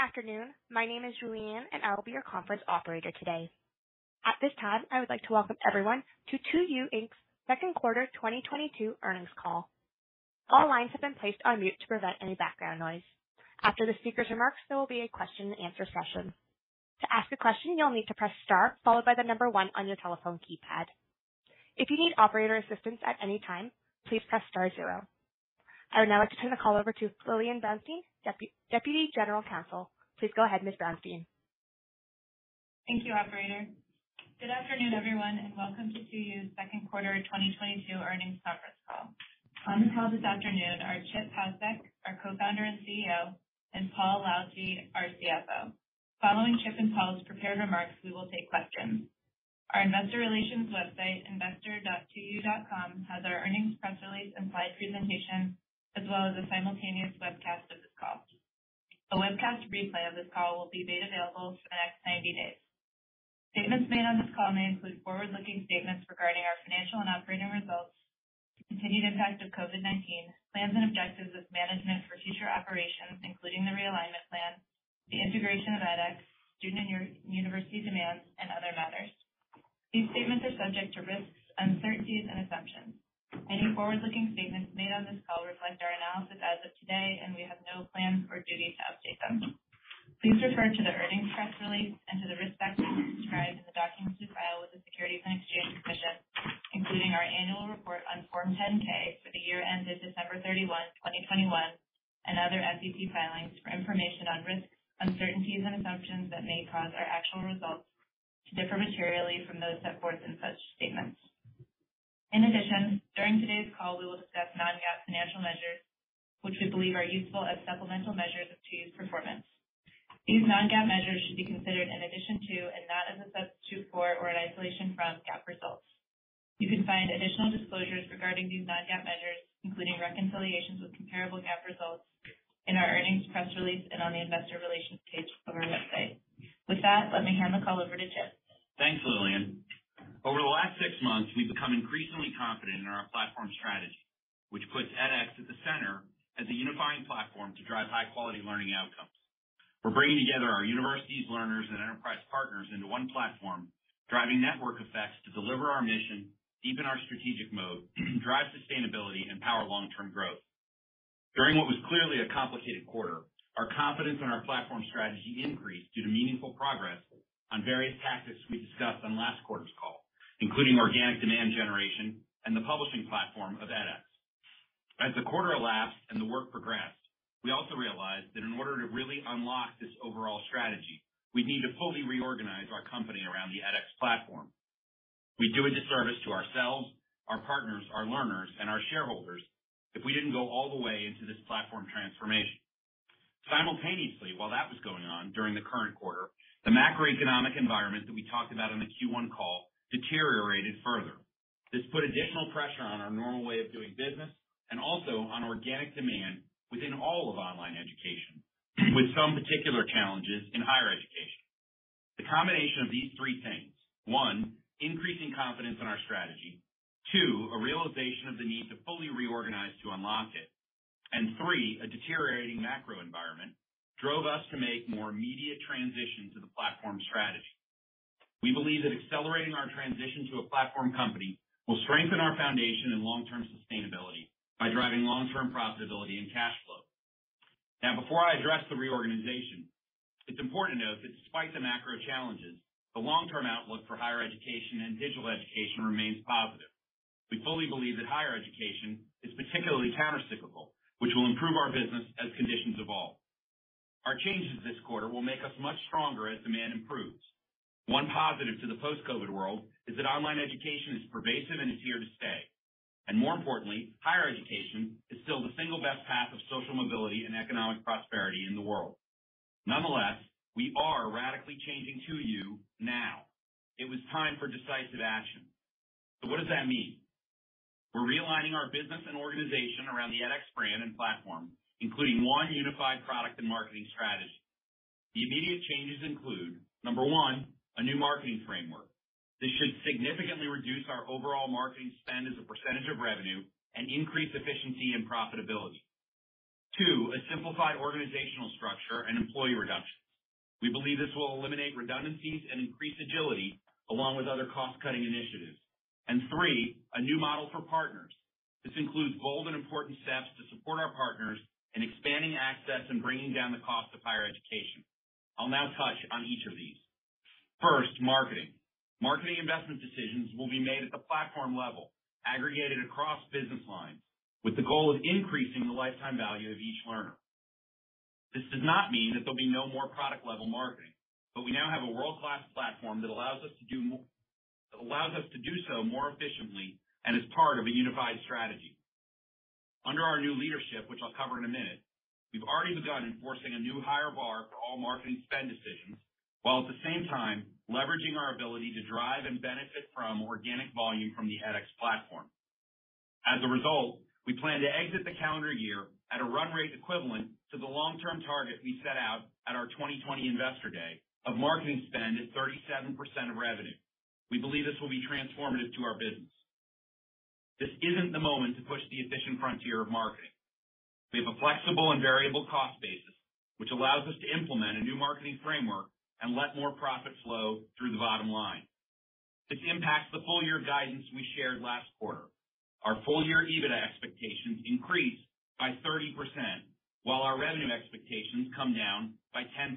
afternoon. My name is Julianne, and I will be your conference operator today. At this time, I would like to welcome everyone to 2U, Inc.'s second quarter 2022 earnings call. All lines have been placed on mute to prevent any background noise. After the speaker's remarks, there will be a question and answer session. To ask a question, you'll need to press star followed by the number one on your telephone keypad. If you need operator assistance at any time, please press star zero. I would now like to turn the call over to Lillian Brownstein, Deputy General Counsel. Please go ahead, Ms. Brownstein. Thank you, operator. Good afternoon, everyone, and welcome to 2U's second quarter 2022 earnings conference call. On the call this afternoon are Chip Paucek, our Co-founder and CEO, and Paul Lalljie, our CFO. Following Chip and Paul's prepared remarks, we will take questions. Our investor relations website, investor.2u.com, has our earnings press release and slide presentation, as well as a simultaneous webcast of this call. A webcast replay of this call will be made available for the next 90 days. Statements made on this call may include forward-looking statements regarding our financial and operating results, continued impact of COVID-19, plans and objectives of management for future operations, including the realignment plan, the integration of edX, student and university demands, and other matters. These statements are subject to risks, uncertainties, and assumptions. Any forward-looking statements made on this call reflect our analysis as of today, and we have no plans or duty to update them. Please refer to the earnings press release and to the risk factors described in the documents we file with the Securities and Exchange Commission, including our annual report on Form 10-K for the year ended December 31, 2021, and other SEC filings for information on risks, uncertainties, and assumptions that may cause our actual results to differ materially from those set forth in such statements. In addition, during today's call, we will discuss non-GAAP financial measures, which we believe are useful as supplemental measures of 2U's performance. These non-GAAP measures should be considered in addition to, and not as a substitute for or in isolation from, GAAP results. You can find additional disclosures regarding these non-GAAP measures, including reconciliations with comparable GAAP results, in our earnings press release and on the investor relations page of our website. With that, let me hand the call over to Chip. Thanks, Lillian. Over the last six months, we've become increasingly confident in our platform strategy, which puts edX at the center as a unifying platform to drive high-quality learning outcomes. We're bringing together our universities, learners, and enterprise partners into one platform, driving network effects to deliver our mission, deepen our strategic moat, drive sustainability, and power long-term growth. During what was clearly a complicated quarter, our confidence in our platform strategy increased due to meaningful progress on various tactics we discussed on last quarter's call, including organic demand generation and the publishing platform of edX. As the quarter elapsed and the work progressed, we also realized that in order to really unlock this overall strategy, we'd need to fully reorganize our company around the edX platform. We'd do a disservice to ourselves, our partners, our learners, and our shareholders if we didn't go all the way into this platform transformation. Simultaneously, while that was going on during the current quarter, the macroeconomic environment that we talked about on the Q1 call deteriorated further. This put additional pressure on our normal way of doing business and also on organic demand within all of online education, with some particular challenges in higher education. The combination of these three things, one, increasing confidence in our strategy, two, a realization of the need to fully reorganize to unlock it, and three, a deteriorating macro environment, drove us to make more immediate transition to the platform strategy. We believe that accelerating our transition to a platform company will strengthen our foundation and long-term sustainability by driving long-term profitability and cash flow. Now, before I address the reorganization, it's important to note that despite the macro challenges, the long-term outlook for higher education and digital education remains positive. We fully believe that higher education is particularly countercyclical, which will improve our business as conditions evolve. Our changes this quarter will make us much stronger as demand improves. One positive to the post-COVID world is that online education is pervasive and is here to stay. And more importantly, higher education is still the single best path of social mobility and economic prosperity in the world. Nonetheless, we are radically changing 2U now. It was time for decisive action. So what does that mean? We're realigning our business and organization around the edX brand and platform, including one unified product and marketing strategy. The immediate changes include, number one, a new marketing framework. This should significantly reduce our overall marketing spend as a percentage of revenue and increase efficiency and profitability. Two, a simplified organizational structure and employee reductions. We believe this will eliminate redundancies and increase agility along with other cost-cutting initiatives. Three, a new model for partners. This includes bold and important steps to support our partners in expanding access and bringing down the cost of higher education. I'll now touch on each of these. First, marketing. Marketing investment decisions will be made at the platform level, aggregated across business lines, with the goal of increasing the lifetime value of each learner. This does not mean that there'll be no more product-level marketing, but we now have a world-class platform that allows us to do more allows us to do so more efficiently and as part of a unified strategy. Under our new leadership, which I'll cover in a minute, we've already begun enforcing a new higher bar for all marketing spend decisions, while at the same time leveraging our ability to drive and benefit from organic volume from the edX platform. As a result, we plan to exit the calendar year at a run rate equivalent to the long-term target we set out at our 2020 Investor Day of marketing spend at 37% of revenue. We believe this will be transformative to our business. This isn't the moment to push the efficient frontier of marketing. We have a flexible and variable cost basis, which allows us to implement a new marketing framework and let more profit flow through the bottom line. This impacts the full year guidance we shared last quarter. Our full year EBITDA expectations increase by 30%, while our revenue expectations come down by 10%.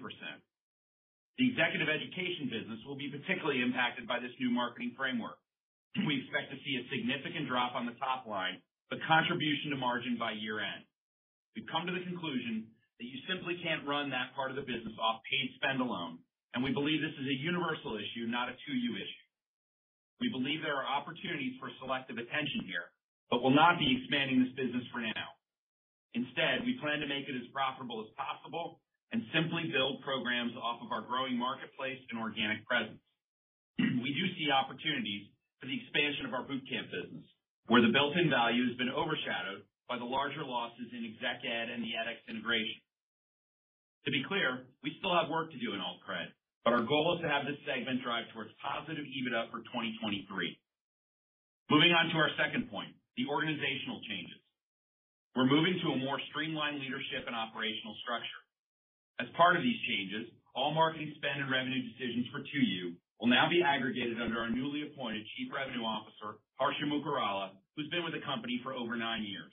The executive education business will be particularly impacted by this new marketing framework. We expect to see a significant drop on the top line, but contribution to margin by year-end. We've come to the conclusion that you simply can't run that part of the business off paid spend alone, and we believe this is a universal issue, not a 2U issue. We believe there are opportunities for selective attention here, but will not be expanding this business for now. Instead, we plan to make it as profitable as possible and simply build programs off of our growing marketplace and organic presence. We do see opportunities for the expansion of our boot camp business, where the built-in value has been overshadowed by the larger losses in exec ed and the edX integration. To be clear, we still have work to do in alt-cred, but our goal is to have this segment drive towards positive EBITDA for 2023. Moving on to our second point, the organizational changes. We're moving to a more streamlined leadership and operational structure. As part of these changes, all marketing spend and revenue decisions for 2U will now be aggregated under our newly appointed Chief Revenue Officer, Harsha Mokkarala, who's been with the company for over nine years.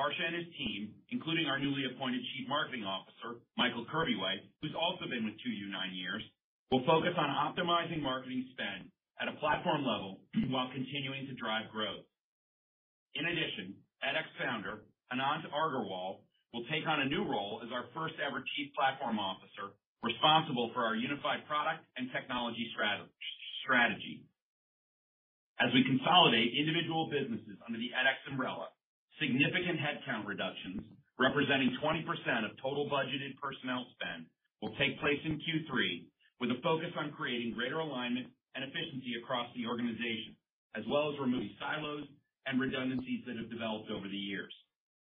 Harsha and his team, including our newly appointed Chief Marketing Officer, Michael Kurbjuey, who's also been with 2U nine years, will focus on optimizing marketing spend at a platform level while continuing to drive growth. In addition, edX founder, Anant Agarwal, will take on a new role as our first-ever Chief Platform Officer, responsible for our unified product and technology strategy. As we consolidate individual businesses under the edX umbrella, significant headcount reductions, representing 20% of total budgeted personnel spend, will take place in Q3 with a focus on creating greater alignment and efficiency across the organization, as well as removing silos and redundancies that have developed over the years.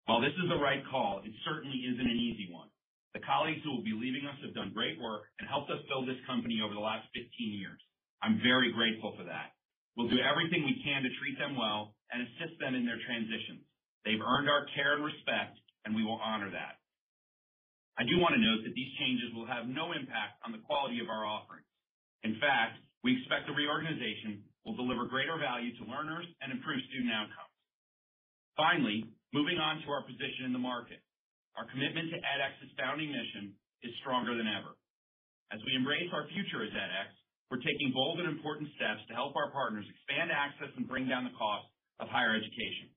While this is the right call, it certainly isn't an easy one. The colleagues who will be leaving us have done great work and helped us build this company over the last 15 years. I'm very grateful for that. We'll do everything we can to treat them well and assist them in their transitions. They've earned our care and respect, and we will honor that. I do wanna note that these changes will have no impact on the quality of our offerings. In fact, we expect the reorganization will deliver greater value to learners and improve student outcomes. Finally, moving on to our position in the market. Our commitment to edX's founding mission is stronger than ever. As we embrace our future as edX, we're taking bold and important steps to help our partners expand access and bring down the cost of higher education.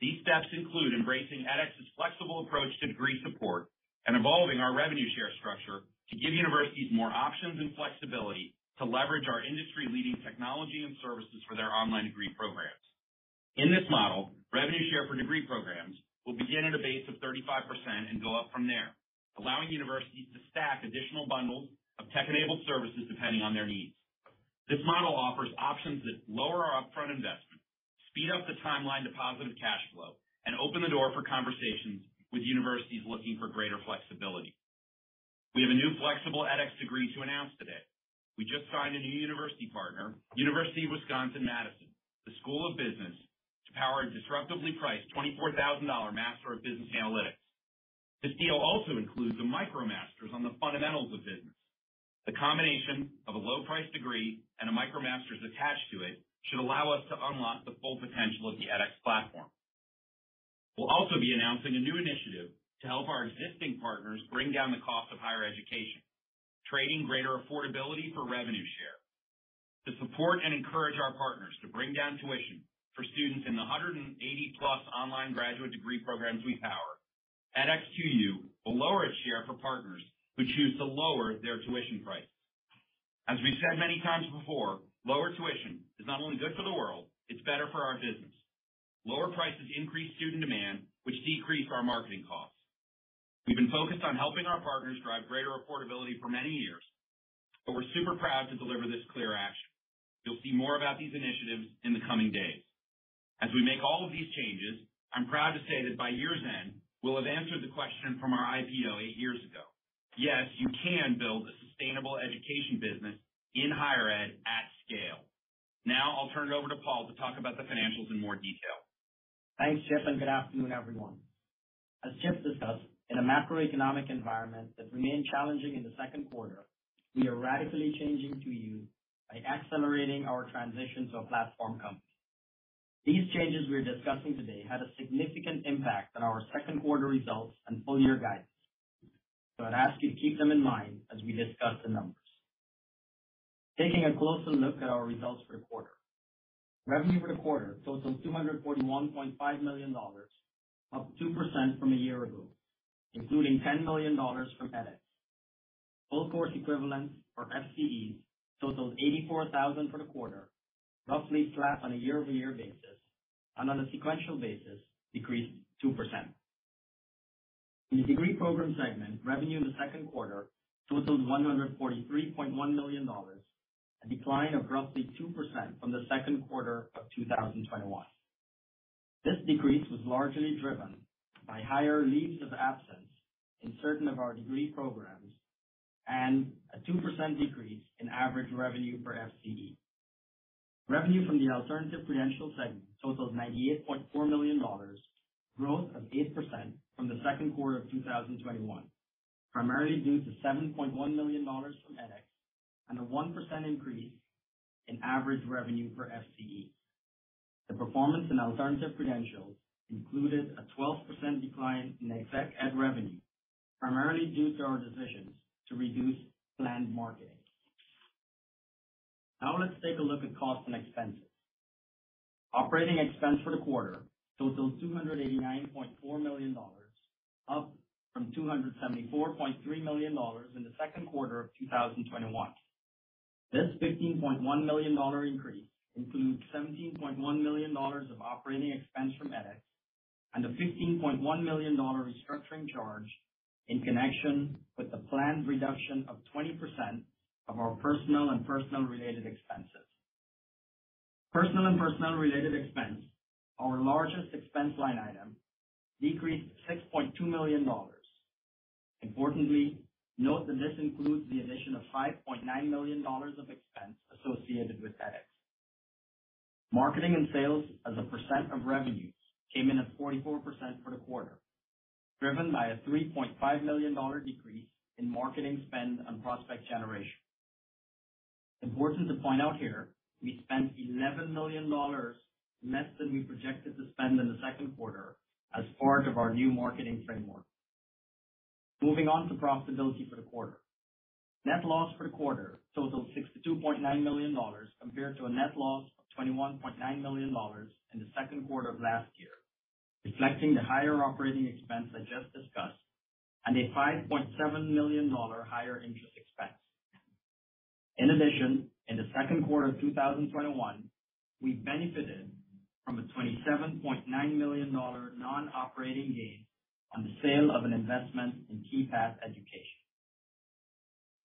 These steps include embracing edX's flexible approach to degree support and evolving our revenue share structure to give universities more options and flexibility to leverage our industry-leading technology and services for their online degree programs. In this model, revenue share for degree programs will begin at a base of 35% and go up from there, allowing universities to stack additional bundles of tech-enabled services depending on their needs. This model offers options that lower our upfront investment, speed up the timeline to positive cash flow, and open the door for conversations with universities looking for greater flexibility. We have a new flexible edX degree to announce today. We just signed a new university partner, University of Wisconsin-Madison, the School of Business, to power a disruptively priced $24,000 Master of Business Analytics. This deal also includes a MicroMasters on the fundamentals of business. The combination of a low-price degree and a MicroMasters attached to it should allow us to unlock the full potential of the edX platform. We'll also be announcing a new initiative to help our existing partners bring down the cost of higher education, trading greater affordability for revenue share. To support and encourage our partners to bring down tuition for students in the 180+ online graduate degree programs we power, edX2U will lower its share for partners who choose to lower their tuition prices. As we've said many times before, lower tuition is not only good for the world, it's better for our business. Lower prices increase student demand, which decrease our marketing costs. We've been focused on helping our partners drive greater affordability for many years, but we're super proud to deliver this clear action. You'll see more about these initiatives in the coming days. As we make all of these changes, I'm proud to say that by year's end, we'll have answered the question from our IPO eight years ago. Yes, you can build a sustainable education business in higher ed at scale. Now I'll turn it over to Paul to talk about the financials in more detail. Thanks, Chip, and good afternoon, everyone. As Chip discussed, in a macroeconomic environment that remained challenging in the second quarter, we are radically changing 2U by accelerating our transition to a platform company. These changes we're discussing today had a significant impact on our second quarter results and full year guidance. So I'd ask you to keep them in mind as we discuss the numbers. Taking a closer look at our results for the quarter. Revenue for the quarter totaled $241.5 million, up 2% from a year ago, including $10 million from edX. Full course equivalents, or FCEs, totaled 84,000 for the quarter, roughly flat on a year-over-year basis, and on a sequential basis, decreased 2%. In the degree program segment, revenue in the second quarter totaled $143.1 million, a decline of roughly 2% from the second quarter of 2021. This decrease was largely driven by higher leaves of absence in certain of our degree programs and a 2% decrease in average revenue per FCE. Revenue from the alternative credential segment totaled $98.4 million, growth of 8% from the second quarter of 2021, primarily due to $7.1 million from edX and a 1% increase in average revenue per FCE. The performance in alternative credentials included a 12% decline in exec ed revenue, primarily due to our decisions to reduce planned marketing. Now let's take a look at costs and expenses. Operating expense for the quarter totaled $289.4 million, up from $274.3 million in the second quarter of 2021. This $15.1 million increase includes $17.1 million of operating expense from edX and a $15.1 million restructuring charge in connection with the planned reduction of 20% of our personnel and personnel-related expenses. Personnel and personnel-related expense, our largest expense line item, decreased $6.2 million. Importantly, note that this includes the addition of $5.9 million of expense associated with edX. Marketing and sales as a percent of revenues came in at 44% for the quarter, driven by a $3.5 million decrease in marketing spend on prospect generation. Important to point out here, we spent $11 million less than we projected to spend in the second quarter as part of our new marketing framework. Moving on to profitability for the quarter. Net loss for the quarter totaled $62.9 million compared to a net loss of $21.9 million in the second quarter of last year, reflecting the higher operating expense I just discussed and a $5.7 million higher interest expense. In addition, in the second quarter of 2021, we benefited from a $27.9 million non-operating gain on the sale of an investment in Keypath Education.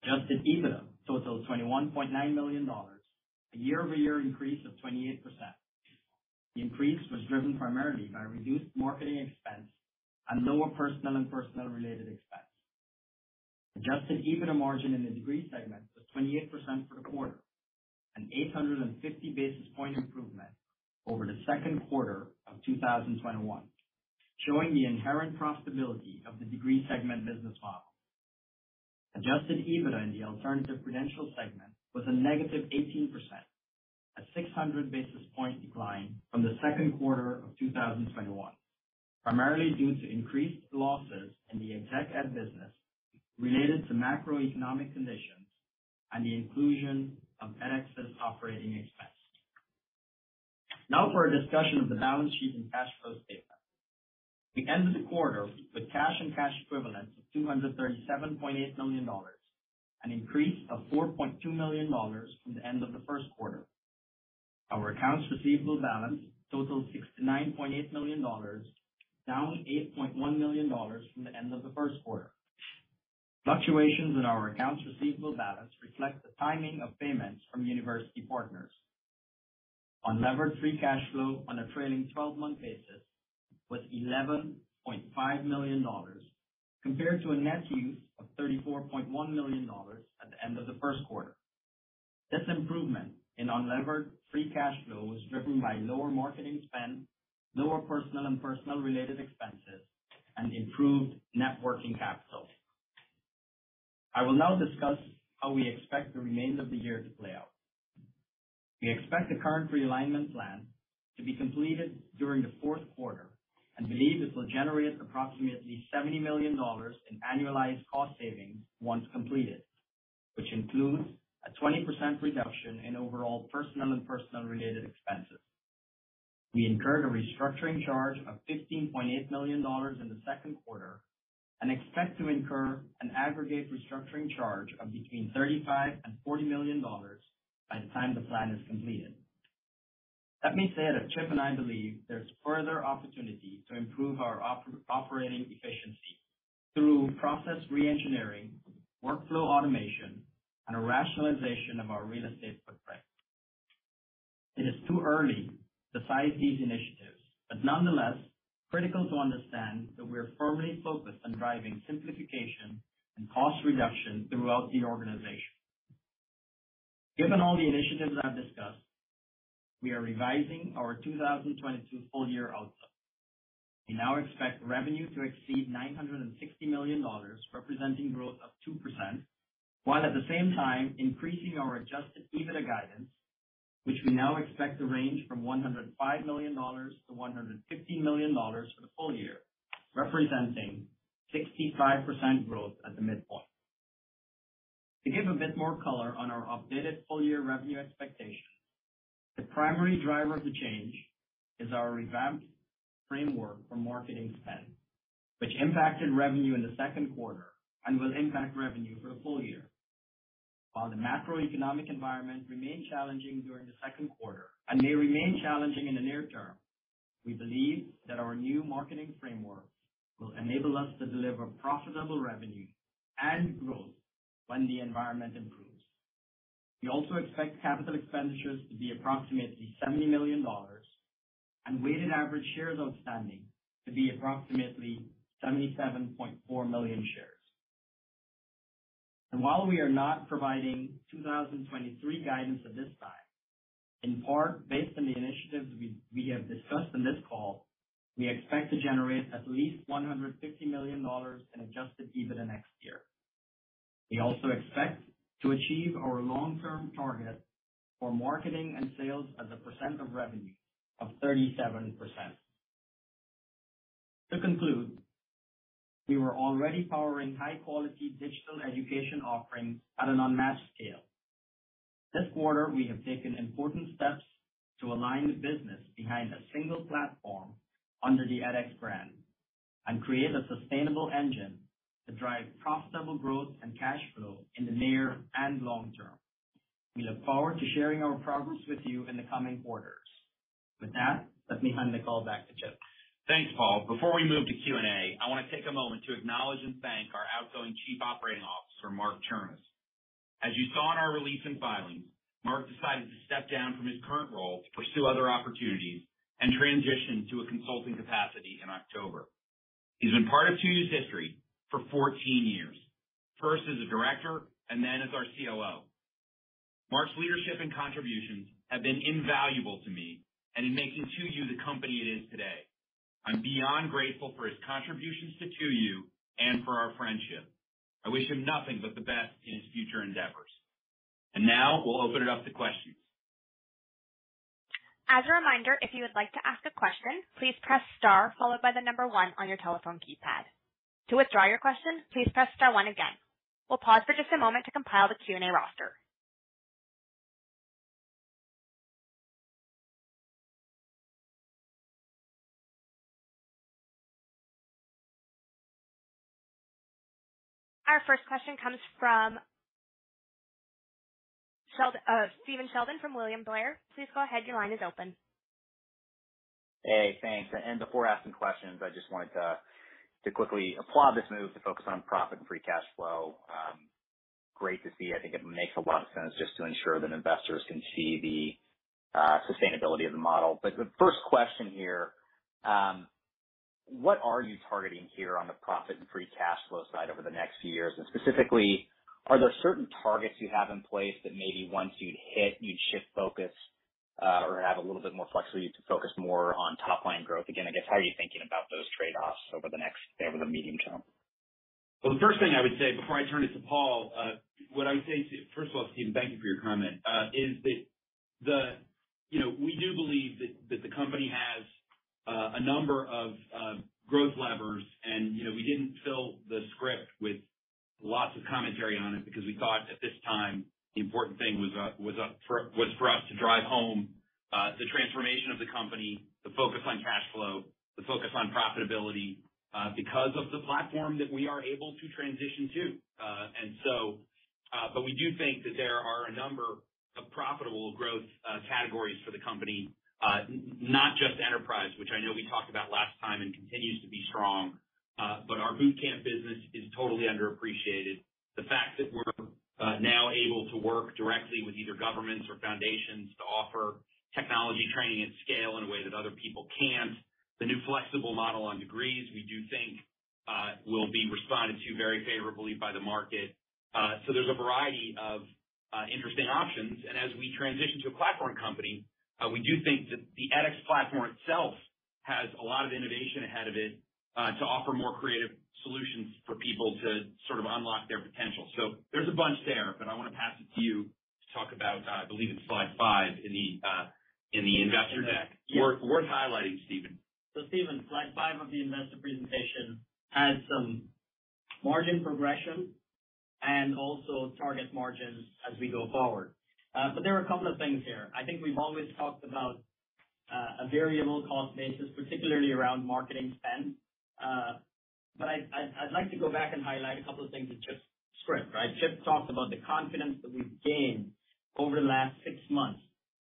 Adjusted EBITDA totaled $21.9 million, a year-over-year increase of 28%. The increase was driven primarily by reduced marketing expense and lower personnel and personnel-related expense. Adjusted EBITDA margin in the degree segment was 28% for the quarter, an 850 basis point improvement over the second quarter of 2021. Showing the inherent profitability of the degree segment business model. Adjusted EBITDA in the alternative credential segment was a negative 18%, a 600 basis point decline from the second quarter of 2021, primarily due to increased losses in the exec ed business related to macroeconomic conditions and the inclusion of edX's operating expense. Now for a discussion of the balance sheet and cash flow statement. We ended the quarter with cash and cash equivalents of $237.8 million, an increase of $4.2 million from the end of the first quarter. Our accounts receivable balance totaled $69.8 million, down $8.1 million from the end of the first quarter. Fluctuations in our accounts receivable balance reflect the timing of payments from university partners. Unlevered free cash flow on a trailing twelve-month basis was $11.5 million, compared to a net use of $34.1 million at the end of the first quarter. This improvement in unlevered free cash flow was driven by lower marketing spend, lower personnel and personnel-related expenses, and improved net working capital. I will now discuss how we expect the remainder of the year to play out. We expect the current realignment plan to be completed during the fourth quarter and believe it will generate approximately $70 million in annualized cost savings once completed, which includes a 20% reduction in overall personnel and personnel-related expenses. We incurred a restructuring charge of $15.8 million in the second quarter and expect to incur an aggregate restructuring charge of between $35 million and $40 million by the time the plan is completed. Let me say that Chip and I believe there's further opportunity to improve our operating efficiency through process reengineering, workflow automation, and a rationalization of our real estate footprint. It is too early to size these initiatives, but nonetheless critical to understand that we're firmly focused on driving simplification and cost reduction throughout the organization. Given all the initiatives I've discussed, we are revising our 2022 full year outlook. We now expect revenue to exceed $960 million, representing growth of 2%, while at the same time increasing our adjusted EBITDA guidance, which we now expect to range from $105 million-$115 million for the full year, representing 65% growth at the midpoint. To give a bit more color on our updated full year revenue expectations, the primary driver of the change is our revamped framework for marketing spend, which impacted revenue in the second quarter and will impact revenue for the full year. While the macroeconomic environment remained challenging during the second quarter and may remain challenging in the near term, we believe that our new marketing framework will enable us to deliver profitable revenue and growth when the environment improves. We also expect capital expenditures to be approximately $70 million and weighted average shares outstanding to be approximately 77.4 million shares. And while we are not providing 2023 guidance at this time, in part based on the initiatives we have discussed in this call, we expect to generate at least $150 million in adjusted EBITDA next year. We also expect to achieve our long-term target for marketing and sales as a percent of revenue of 37%. To conclude, we were already powering high-quality digital education offerings at an unmatched scale. This quarter, we have taken important steps to align the business behind a single platform under the edX brand and create a sustainable engine to drive profitable growth and cash flow in the near and long term. We look forward to sharing our progress with you in the coming quarters. With that, let me hand the call back to Chip. Thanks, Paul. Before we move to Q&A, I wanna take a moment to acknowledge and thank our outgoing Chief Operating Officer, Mark Chernis. As you saw in our release and filings, Mark decided to step down from his current role to pursue other opportunities and transition to a consulting capacity in October. He's been part of 2U's history for 14 years, first as a director and then as our COO. Mark's leadership and contributions have been invaluable to me and in making 2U the company it is today. I'm beyond grateful for his contributions to 2U and for our friendship. I wish him nothing but the best in his future endeavors. And now we'll open it up to questions. As a reminder, if you would like to ask a question, please press star followed by the number one on your telephone keypad. To withdraw your question, please press star one again. We'll pause for just a moment to compile the Q&A roster. Our first question comes from uh, Stephen Sheldon from William Blair. Please go ahead. Your line is open. Hey, thanks. And before asking questions, I just wanted to quickly applaud this move to focus on profit and free cash flow. Um, great to see. I think it makes a lot of sense just to ensure that investors can see the uh, sustainability of the model. But the first question here, um, what are you targeting here on the profit and free cash flow side over the next few years? And specifically, are there certain targets you have in place that maybe once you'd hit, you'd shift focus, Uh, or have a little bit more flexibility to focus more on top line growth? Again, I guess, how are you thinking about those trade-offs over the next, over the medium term? Well, the first thing I would say before I turn it to Paul, uh, what I would say to first of all, Stephen, thank you for your comment, uh, is that the, you know, we do believe that the company has a number of growth levers, and, you know, we didn't fill the script with lots of commentary on it because we thought at this time, the important thing was for was for us to drive home the transformation of the company, the focus on cash flow, the focus on profitability, because of the platform that we are able to transition to. Uh and so uh but we do think that there are a number of profitable growth categories for the company, not just enterprise, which I know we talked about last time and continues to be strong. Uh, but our boot camp business is totally underappreciated. The fact that we're now able to work directly with either governments or foundations to offer technology training at scale in a way that other people can't. The new flexible model on degrees, we do think, uh, will be responded to very favorably by the market. Uh so there's a variety of uh interesting options. And as we transition to a platform company, we do think that the edX platform itself has a lot of innovation ahead of it uh to offer more creative solutions for people to sort of unlock their potential. So there's a bunch there, but I want to pass it to you to talk about, uh, I believe it's slide five in the uh, investor deck. Yeah. Worth highlighting, Stephen. So Stephen, slide five of the investor presentation has some margin progression and also target margins as we go forward. Uh, but there are a couple of things here. I think we've always talked about a variable cost basis, particularly around marketing spend. I'd like to go back and highlight a couple of things in Chip's script, right? Chip talked about the confidence that we've gained over the last six months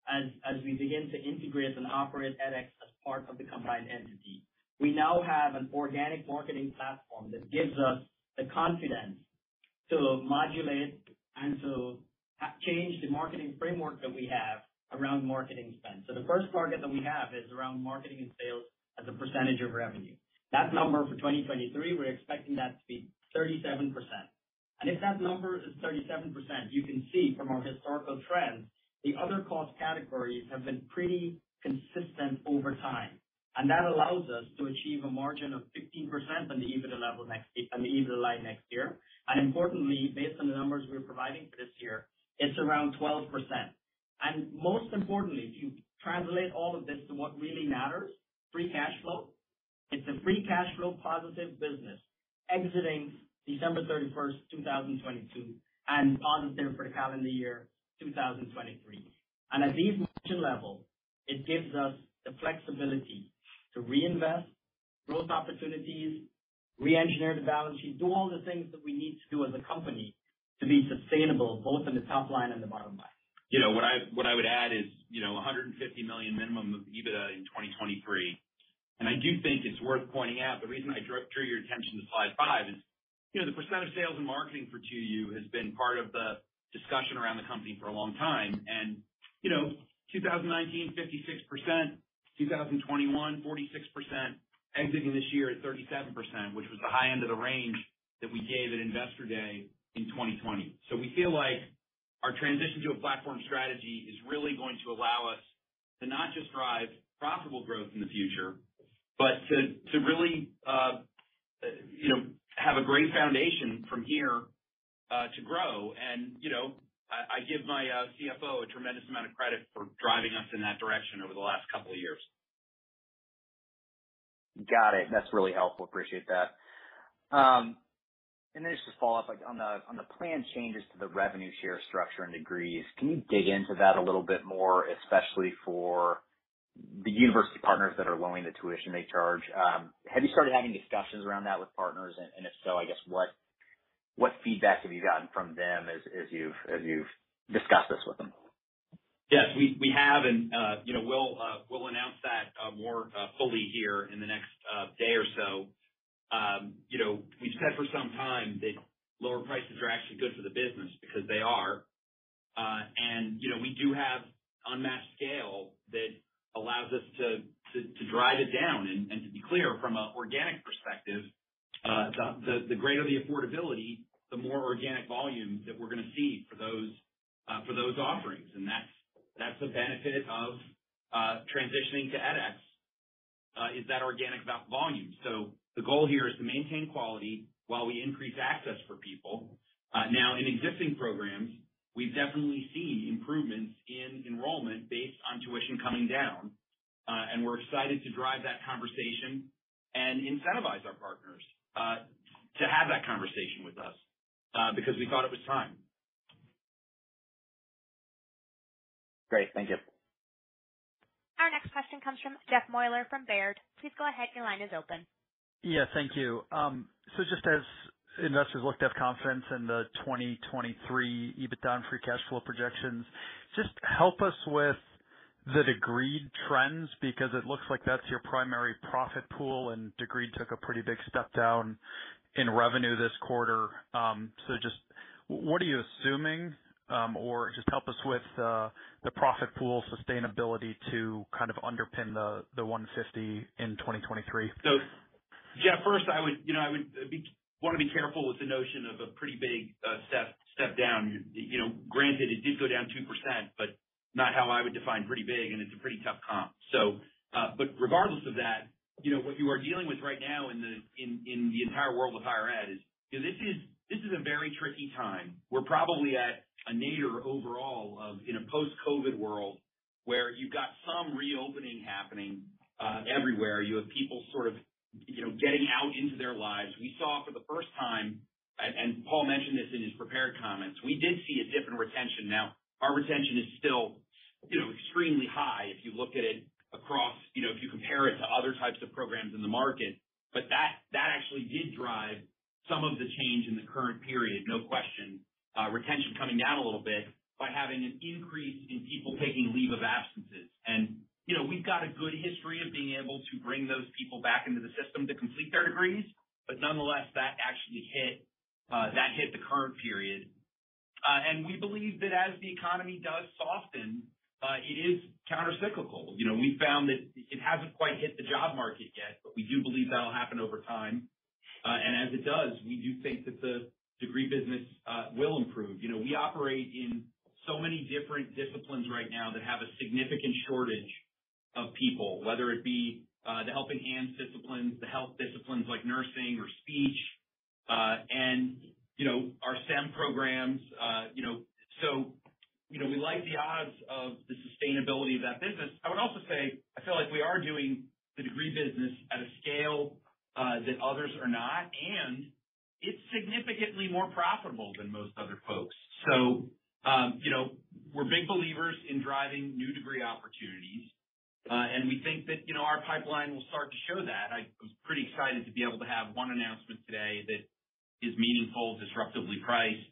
as we begin to integrate and operate edX as part of the combined entity. We now have an organic marketing platform that gives us the confidence to modulate and to change the marketing framework that we have around marketing spend. So the first target that we have is around marketing and sales as a percentage of revenue. That number for 2023, we're expecting that to be 37%. And if that number is 37%, you can see from our historical trends, the other cost categories have been pretty consistent over time. And that allows us to achieve a margin of 15% on the EBITDA level next on the EBITDA line next year. And importantly, based on the numbers we're providing for this year, it's around 12%. And most importantly, if you translate all of this to what really matters, free cash flow. It's a free cash flow positive business exiting December 31st, 2022, and positive for the calendar year 2023. At these margin levels, it gives us the flexibility to reinvest growth opportunities, re-engineer the balance sheet, do all the things that we need to do as a company to be sustainable, both in the top line and the bottom line. You know, what I would add is, you know, 150 million minimum of EBITDA in 2023. I do think it's worth pointing out, the reason I drew your attention to slide five is, you know, the percent of sales and marketing for 2U has been part of the discussion around the company for a long time. And you know, 2019, 56%, 2021, 46%, exiting this year at 37%, which was the high end of the range that we gave at Investor Day in 2020. We feel like our transition to a platform strategy is really going to allow us to not just drive profitable growth in the future, but to to really, uh, you know, have a great foundation from here uh, to grow. And, you know, I give my uh, CFO a tremendous amount of credit for driving us in that direction over the last couple of years. Got it. That's really helpful. Appreciate that. Um, and then just to follow up, like on the planned changes to the revenue share structure and degrees, can you dig into that a little bit more, especially for the university partners that are lowering the tuition they charge? Um, have you started having discussions around that with partners? And if so, I guess what what feedback have you gotten from them as you've as you've discussed this with them? Yes, we we have, and uh, you know, we'll uh, announce that uh, more fully here in the next day or so. Um, you know, we've said for some time that lower prices are actually good for the business because they are. And you know, we do have unmatched scale that allows us to to drive it down. And to be clear, from an organic perspective, uh the the greater the affordability, the more organic volumes that we're gonna see for those uh for those offerings. And that's that's the benefit of transitioning to edX, is that organic volume. So the goal here is to maintain quality while we increase access for people. Now, in existing programs, we've definitely seen improvements in enrollment based on tuition coming down. Uh, and we're excited to drive that conversation and incentivize our partners uh, to have that conversation with us uh, because we thought it was time. Great. Thank you. Our next question comes from Jeff Meuler from Baird. Please go ahead. Your line is open. Yeah, thank you. Um so just as investors look to have confidence in the 2023 EBITDA and free cash flow projections, just help us with the degree trends, because it looks like that's your primary profit pool, and degree took a pretty big step down in revenue this quarter. Um, so just what are you assuming, um, or just help us with uh, the profit pool sustainability to kind of underpin the 150 in 2023? Jeff, first, I would, you know, wanna be careful with the notion of a pretty big uh, step down. You know, granted, it did go down 2%, but not how I would define pretty big, and it's a pretty tough comp. So, uh, but regardless of that, you know, what you are dealing with right now in the entire world of higher ed is, you know, this is a very tricky time. We're probably at a nadir overall of in a post-COVID world, where you've got some reopening happening uh, everywhere. You have people sort of, you know, getting out into their lives. We saw for the first time, and Paul mentioned this in his prepared comments, we did see a dip in retention. Now, our retention is still, you know, extremely high if you look at it across, you know, if you compare it to other types of programs in the market. But that that actually did drive some of the change in the current period, no question. Uh, retention coming down a little bit by having an increase in people taking leave of absences. You know, we've got a good history of being able to bring those people back into the system to complete their degrees. But nonetheless, that actually hit that hit the current period. Uh and we believe that as the economy does soften, it is countercyclical. You know, we found that it hasn't quite hit the job market yet, but we do believe that'll happen over time. Uh and as it does, we do think that the degree business will improve. You know, we operate in so many different disciplines right now that have a significant shortage of people, whether it be uh, the helping hands disciplines, the health disciplines like nursing or speech, uh, and, you know, our STEM programs. Uh, you know, so, you know, we like the odds of the sustainability of that business. I would also say, I feel like we are doing the degree business at a scale that others are not, and it's significantly more profitable than most other folks. So um, you know, we're big believers in driving new degree opportunities, we think that, you know, our pipeline will start to show that. I was pretty excited to be able to have one announcement today that is meaningful, disruptively priced.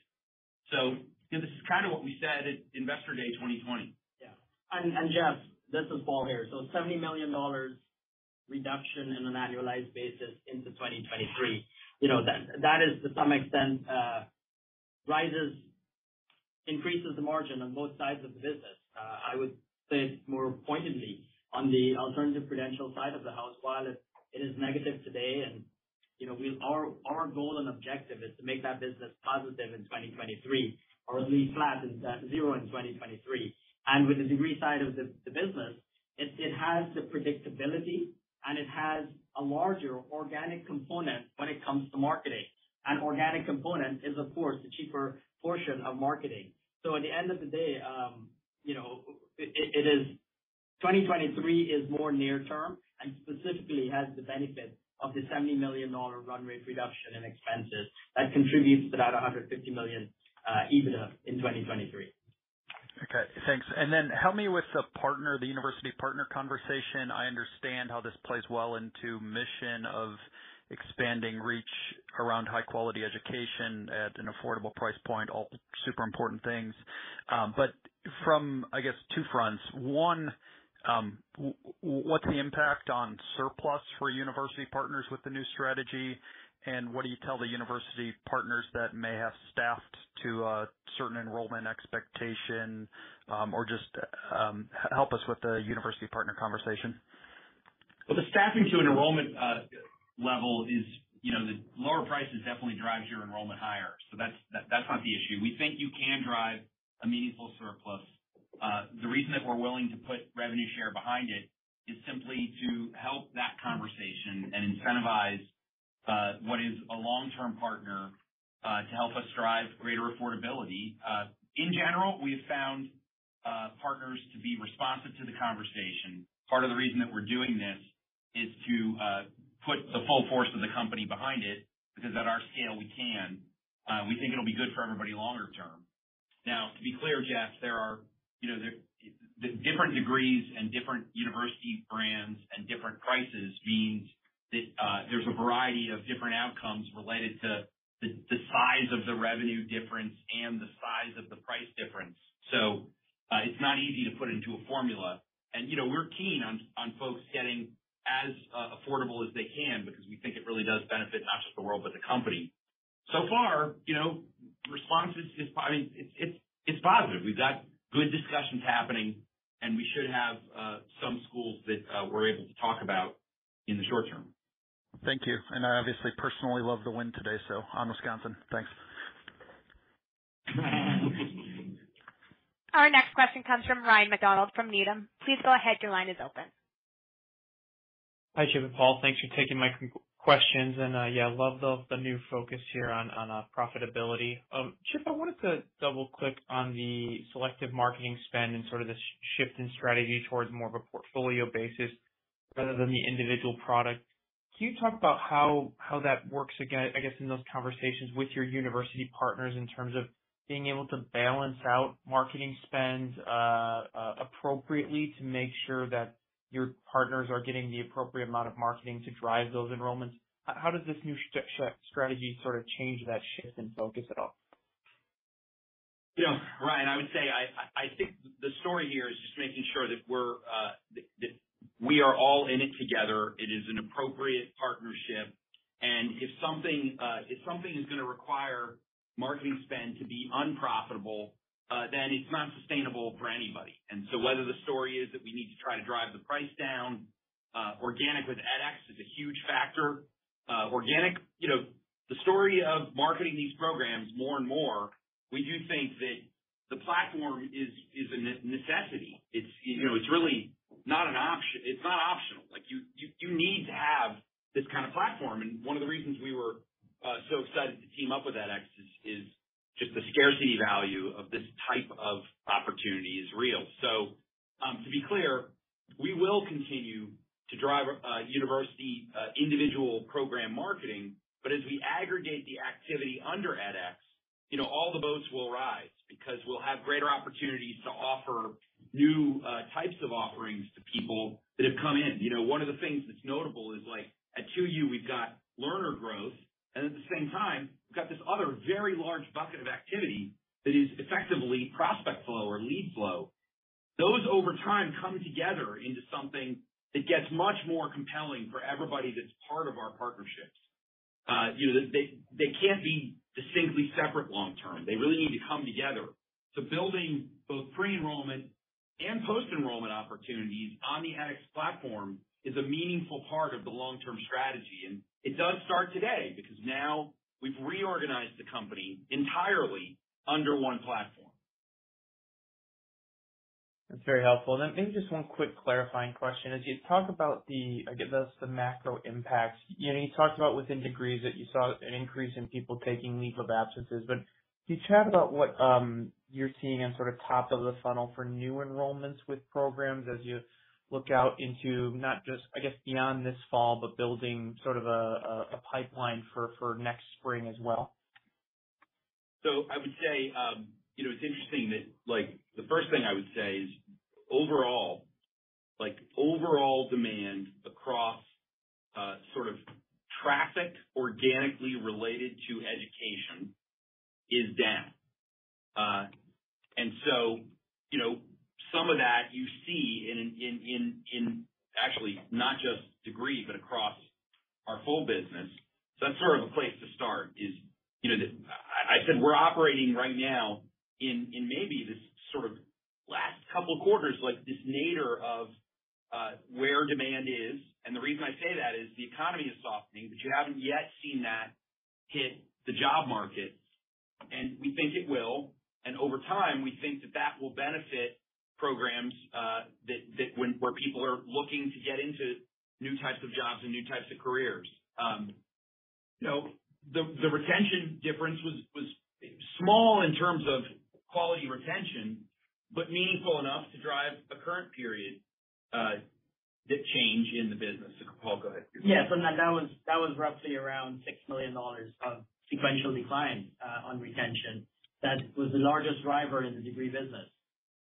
So you know, this is kind of what we said at Investor Day 2020. Yeah. And and Jeff, this is Paul here. So $70 million reduction in an annualized basis into 2023. You know, that is to some extent uh rises, increases the margin on both sides of the business. I would say more pointedly on the alternative credential side of the house, while it is negative today and, you know, our our goal and objective is to make that business positive in 2023 or at least flat and uh, zero in 2023. With the degree side of the business, it it has the predictability and it has a larger organic component when it comes to marketing. And organic component is, of course, the cheaper portion of marketing. So at the end of the day, um, you know, it is 2023 is more near term and specifically has the benefit of the $70 million run rate reduction in expenses that contributes to that $150 million EBITDA in 2023. Okay, thanks. And then help me with the partner, the university partner conversation. I understand how this plays well into mission of expanding reach around high quality education at an affordable price point, all super important things. Um but from, I guess, two fronts. One, Um, what's the impact on surplus for university partners with the new strategy? And what do you tell the university partners that may have staffed to a certain enrollment expectation, um, or just um, help us with the university partner conversation? Well, the staffing to an enrollment uh, level is, you know, the lower prices definitely drives your enrollment higher. So that's that's not the issue. We think you can drive a meaningful surplus. Uh, the reason that we're willing to put revenue share behind it is simply to help that conversation and incentivize uh, what is a long-term partner uh, to help us drive greater affordability. In general, we have found partners to be responsive to the conversation. Part of the reason that we're doing this is to put the full force of the company behind it, because at our scale, we can. We think it'll be good for everybody longer term. Now, to be clear, Jeff, there are, you know, the different degrees and different university brands and different prices means that there's a variety of different outcomes related to the size of the revenue difference and the size of the price difference. So uh it's not easy to put into a formula. And you know, we're keen on folks getting as affordable as they can because we think it really does benefit not just the world, but the company. So far, you know, response is, I mean, it's positive. We've got good discussions happening, and we should have uh, some schools that uh, we're able to talk about in the short term. Thank you. And I obviously personally love the win today, so on Wisconsin. Thanks. Our next question comes from Ryan MacDonald from Needham. Please go ahead. Your line is open. Hi, Chip and Paul. Thanks for taking my questions. And uh, yeah, love the new focus here on on uh, profitability. Um, Chip, I wanted to double-click on the selective marketing spend and sort of this shift in strategy towards more of a portfolio basis rather than the individual product. Can you talk about how that works again, I guess, in those conversations with your university partners in terms of being able to balance out marketing spend uh, appropriately to make sure that your partners are getting the appropriate amount of marketing to drive those enrollments? How does this new strategy sort of change that shift in focus at all? You know, Ryan, I would say I think the story here is just making sure that we're that we are all in it together. It is an appropriate partnership. And if something uh if something is gonna require marketing spend to be unprofitable, then it's not sustainable for anybody. And so whether the story is that we need to try to drive the price down, uh organic with edX is a huge factor. Uh organic, you know, the story of marketing these programs more and more, we do think that the platform is is a necessity. It's, you know, it's really not an option. It's not optional. Like, you you need to have this kind of platform. And one of the reasons we were so excited to team up with edX is just the scarcity value of this type of opportunity is real. So, um, to be clear, we will continue to drive uh, university uh, individual program marketing. But as we aggregate the activity under edX, you know, all the boats will rise because we'll have greater opportunities to offer new uh, types of offerings to people that have come in. You know, one of the things that's notable is, like, at 2U, we've got learner growth, at the same time, we've got this other very large bucket of activity that is effectively prospect flow or lead flow. Those, over time, come together into something that gets much more compelling for everybody that's part of our partnerships. Uh, you know, they they can't be distinctly separate long term. They really need to come together. Building both pre-enrollment and post-enrollment opportunities on the edX platform is a meaningful part of the long-term strategy. And it does start today because now we've reorganized the company entirely under one platform. That's very helpful. Then maybe just one quick clarifying question. As you talk about the, I guess, the macro impacts, you know, you talked about within degrees that you saw an increase in people taking leave of absences. But can you chat about what um, you're seeing on sort of top of the funnel for new enrollments with programs as you look out into not just, I guess, beyond this fall, but building sort of a pipeline for next spring as well? So I would say, you know, it's interesting that, like, the first thing I would say is overall, like, overall demand across, sort of traffic organically related to education is down. Uh and so you know, some of that you see in actually not just degree, but across our full business. So that's sort of a place to start is, you know, I said we're operating right now in maybe this sort of last couple quarters, like this nadir of uh, where demand is. And the reason I say that is the economy is softening, but you haven't yet seen that hit the job market. And we think it will. And over time, we think that will benefit programs uh that when where people are looking to get into new types of jobs and new types of careers. Um, you know, the retention difference was was small in terms of quality retention, but meaningful enough to drive a current period uh, that change in the business. So Paul, go ahead. Yeah. That that was that was roughly around $6 million of sequential decline uh, on retention. That was the largest driver in the degree business.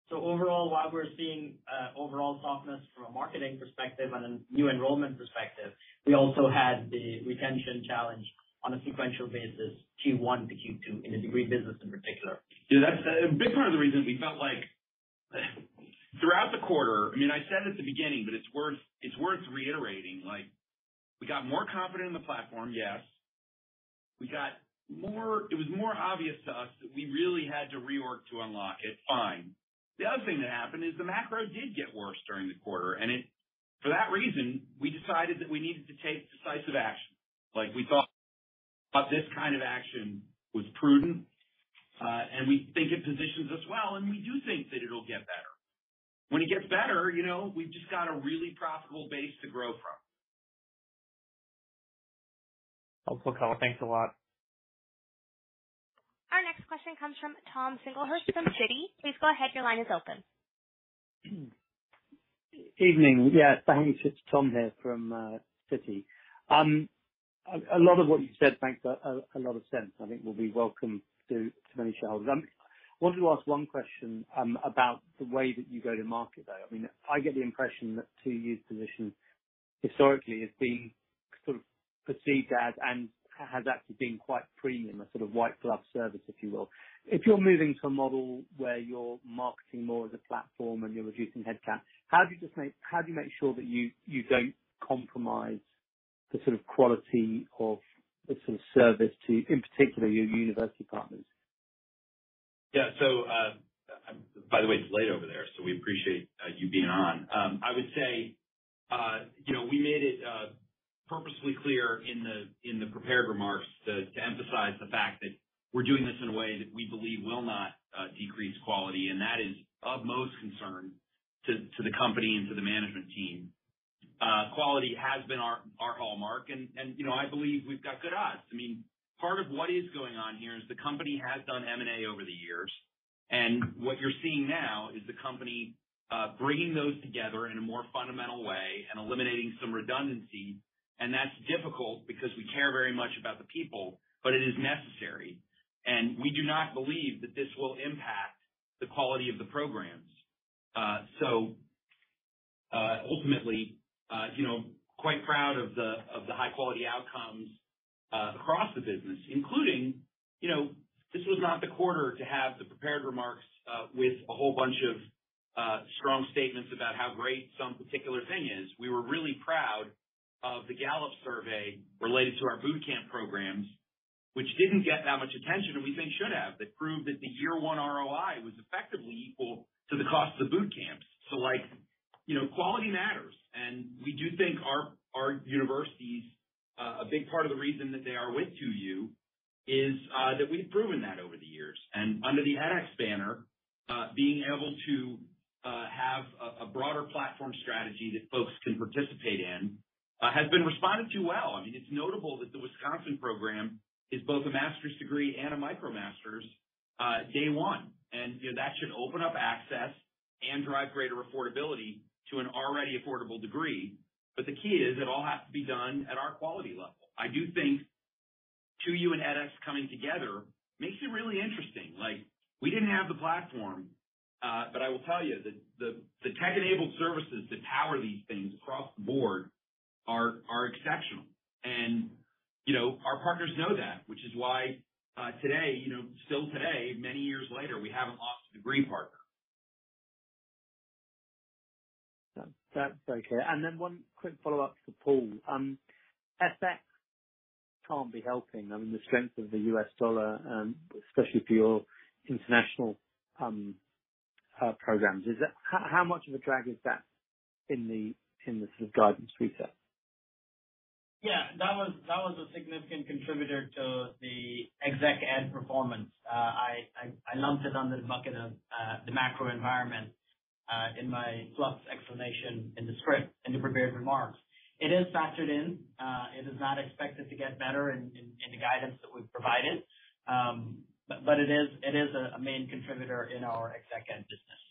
So overall, while we're seeing uh, overall softness from a marketing perspective and a new enrollment perspective, we also had the retention challenge on a sequential basis, Q1 to Q2 in the degree business in particular. Yeah, that's uh, a big part of the reason we felt like throughout the quarter, I mean, I said at the beginning, but it's worth it's worth reiterating, like we got more confident in the platform, yes. We got more. It was more obvious to us that we really had to reorg to unlock it, fine. The other thing that happened is the macro did get worse during the quarter. And it, for that reason, we decided that we needed to take decisive action. Like, we thought this kind of action was prudent, uh, and we think it positions us well, and we do think that it'll get better. When it gets better, you know, we've just got a really profitable base to grow from. Helpful color. Thanks a lot. Our next question comes from Tom Singlehurst from Citi. Please go ahead. Your line is open. Evening. Yeah, thanks. It's Tom here from uh, Citi. Um, a lot of what you said makes a lot of sense. I think will be welcome to many shareholders. Um, I wanted to ask one question um, about the way that you go to market, though. I mean, I get the impression that 2U's position historically has been sort of perceived as, and has actually been quite premium, a sort of white glove service, if you will. If you're moving to a model where you're marketing more as a platform and you're reducing headcount, how do you just make how do you make sure that you you don't compromise the sort of quality of the sort of service to, in particular, your university partners? Yeah. So, um, by the way, it's late over there, so we appreciate uh, you being on. Um, I would say, uh, you know, we made it uh, purposefully clear in the prepared remarks to emphasize the fact that we're doing this in a way that we believe will not uh, decrease quality, and that is of most concern to the company and to the management team. Uh, quality has been our hallmark and, you know, I believe we've got good odds. I mean, part of what is going on here is the company has done M&A over the years. And what you're seeing now is the company uh, bringing those together in a more fundamental way and eliminating some redundancy. And that's difficult because we care very much about the people, but it is necessary. And we do not believe that this will impact the quality of the programs. Uh, so uh, ultimately, uh, you know, quite proud of the of the high quality outcomes across the business, including, you know, this was not the quarter to have the prepared remarks with a whole bunch of strong statements about how great some particular thing is. We were really proud of the Gallup survey related to our boot camp programs, which didn't get that much attention, and we think should have. That proved that the year one ROI was effectively equal to the cost of the boot camps. So like, you know, quality matters. And we do think our our universities, uh, a big part of the reason that they are with 2U is uh, that we've proven that over the years. And under the edX banner, uh, being able to have a broader platform strategy that folks can participate in, Uh, has been responded to well. I mean, it's notable that the Wisconsin program is both a master's degree and a MicroMasters uh, day one. And you know, that should open up access and drive greater affordability to an already affordable degree. But The key is it all has to be done at our quality level. I do think 2U and edX coming together makes it really interesting. Like, we didn't have the platform, uh, but I will tell you that the tech-enabled services that power these things across the board are exceptional. And you know, our partners know that, which is why, uh, today, you know, still today, many years later, we haven't lost a degree partner. That's very clear. And then one quick follow-up to Paul. Um, FX can't be helping, I mean, the strength of the US dollar, um, especially for your international um, uh, programs. Is that how much of a drag is that in the sort of guidance reset? Yeah, that was that was a significant contributor to the exec ed performance. Uh I lumped it under the bucket of uh, the macro environment uh, in my fluff explanation in the script, in the prepared remarks. It is factored in. Uh, it is not expected to get better in the guidance that we've provided. Um, but it is it is a main contributor in our exec ed business.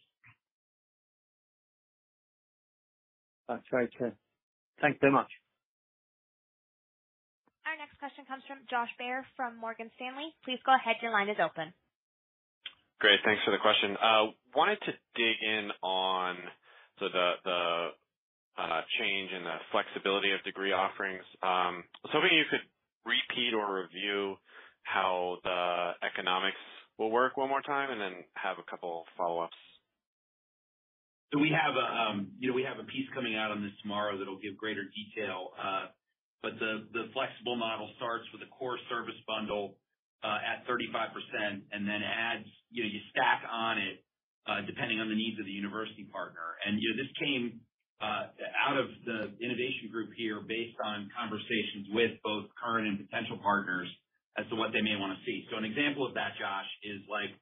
That's very clear. Thanks so much. Our next question comes from Josh Baer from Morgan Stanley. Please go ahead. Your line is open. Great. Thanks for the question. Uh, wanted to dig in on the the uh change in the flexibility of degree offerings. Um, I was hoping you could repeat or review how the economics will work one more time, and then have a couple follow-ups. We have a, um, you know, we have a piece coming out on this tomorrow that'll give greater detail. Uh, But the flexible model starts with a core service bundle uh, at 35% and then adds, you know, you stack on it uh, depending on the needs of the university partner. And you know, this came uh, out of the innovation group here based on conversations with both current and potential partners as to what they may wanna see. So an example of that, Josh, is like,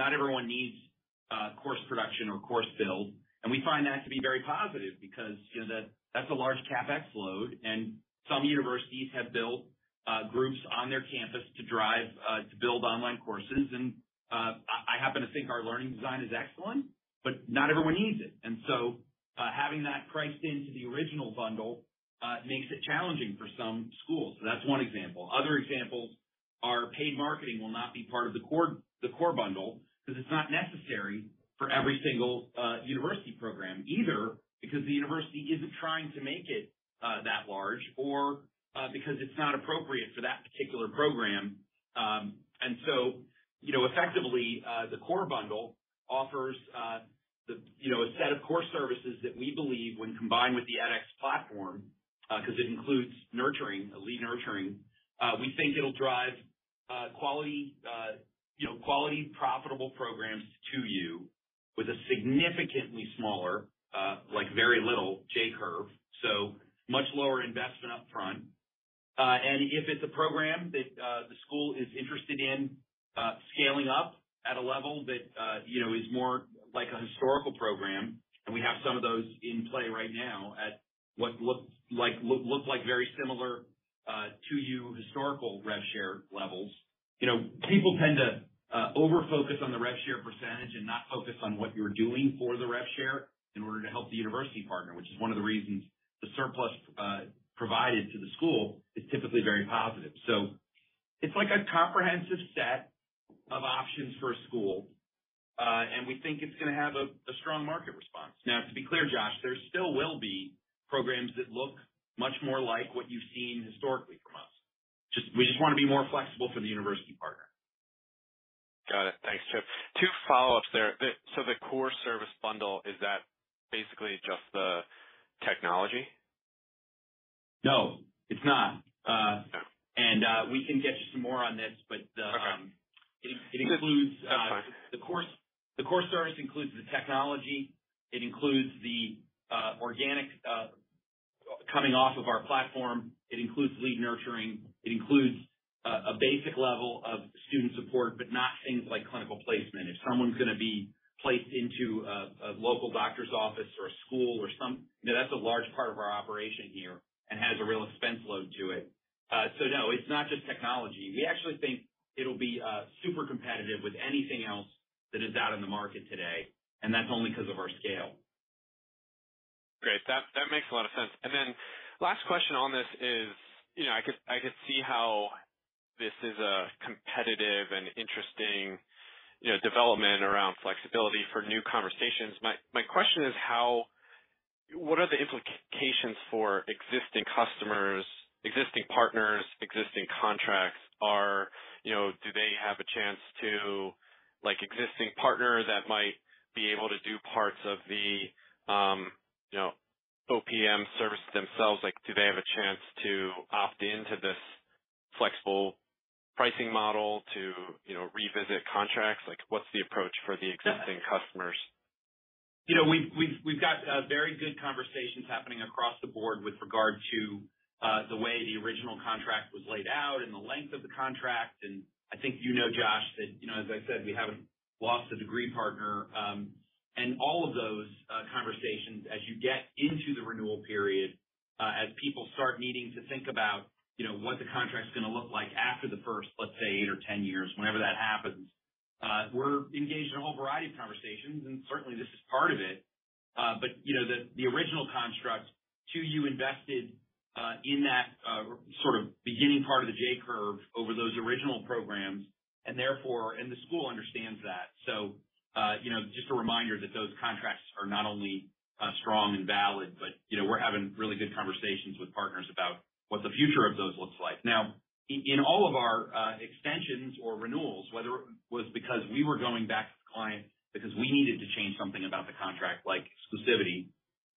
not everyone needs course production or course build, and we find that to be very positive because, you know, that's a large CapEx load, and some universities have built groups on their campus to drive to build online courses. And uh I happen to think our learning design is excellent, but not everyone needs it. And so uh having that priced into the original bundle makes it challenging for some schools. That's one example. Other examples are paid marketing will not be part of the core bundle because it's not necessary for every single university program, either because the university isn't trying to make it Uh, that large or uh, because it's not appropriate for that particular program. Um and so, you know, effectively, uh, the core bundle offers, you know, a set of core services that we believe when combined with the edX platform, 'cause it includes nurturing, lead nurturing, we think it'll drive quality, you know, quality, profitable programs to 2U with a significantly smaller, like very little J-curve, so much lower investment up front. Uh, and if it's a program that uh, the school is interested in uh, scaling up at a level that, you know, is more like a historical program, and we have some of those in play right now at what look like very similar to you historical rev share levels. You know, people tend to over-focus on the rev share percentage and not focus on what you're doing for the rev share in order to help the university partner, which is one of the reasons the surplus uh, provided to the school is typically very positive. So it's like a comprehensive set of options for a school, uh, and we think it's gonna have a strong market response. Now, to be clear, Josh, there still will be programs that look much more like what you've seen historically from us. We just wanna be more flexible for the university partner. Got it. Thanks, Chip. Two follow-ups there. So the core service bundle, is that basically just the technology? No, it's not. Uh, okay. Uh, we can get you some more on this, but. Okay. Um, it includes. That's fine. The core service includes the technology. It includes the organic coming off of our platform. It includes lead nurturing. It includes a basic level of student support, but not things like clinical placement. If someone's gonna be placed into a local doctor's office or a school or some. You know, that's a large part of our operation here and has a real expense load to it. Uh so no, it's not just technology. We actually think it'll be super competitive with anything else that is out in the market today, and that's only 'cause of our scale. Great. That makes a lot of sense. And then last question on this is, you know, I could see how this is a competitive and interesting, you know, development around flexibility for new conversations. My my question is how what are the implications for existing customers, existing partners, existing contracts? Are, you know, do they have a chance to, like, existing partner that might be able to do parts of the, um, you know, OPM service themselves? Like, do they have a chance to opt into this flexible pricing model to, you know, revisit contracts? Like, what's the approach for the existing customers? You know, we've we've we've got uh, very good conversations happening across the board with regard to uh, the way the original contract was laid out and the length of the contract. And I think you know, Josh, that, you know, as I said, we haven't lost a degree partner. Um and all of those uh, conversations as you get into the renewal period, as people start needing to think about, you know, what the contract's gonna look like after the first, let's say, eight or 10 years, whenever that happens, uh, we're engaged in a whole variety of conversations, and certainly this is part of it. Uh, but you know, the the original construct, 2U invested uh, in that sort of beginning part of the J-curve over those original programs, and therefore and the school understands that. So uh you know, just a reminder that those contracts are not only strong and valid, but, you know, we're having really good conversations with partners about what the future of those looks like. Now, in all of our uh, extensions or renewals, whether it was because we were going back to the client because we needed to change something about the contract, like exclusivity,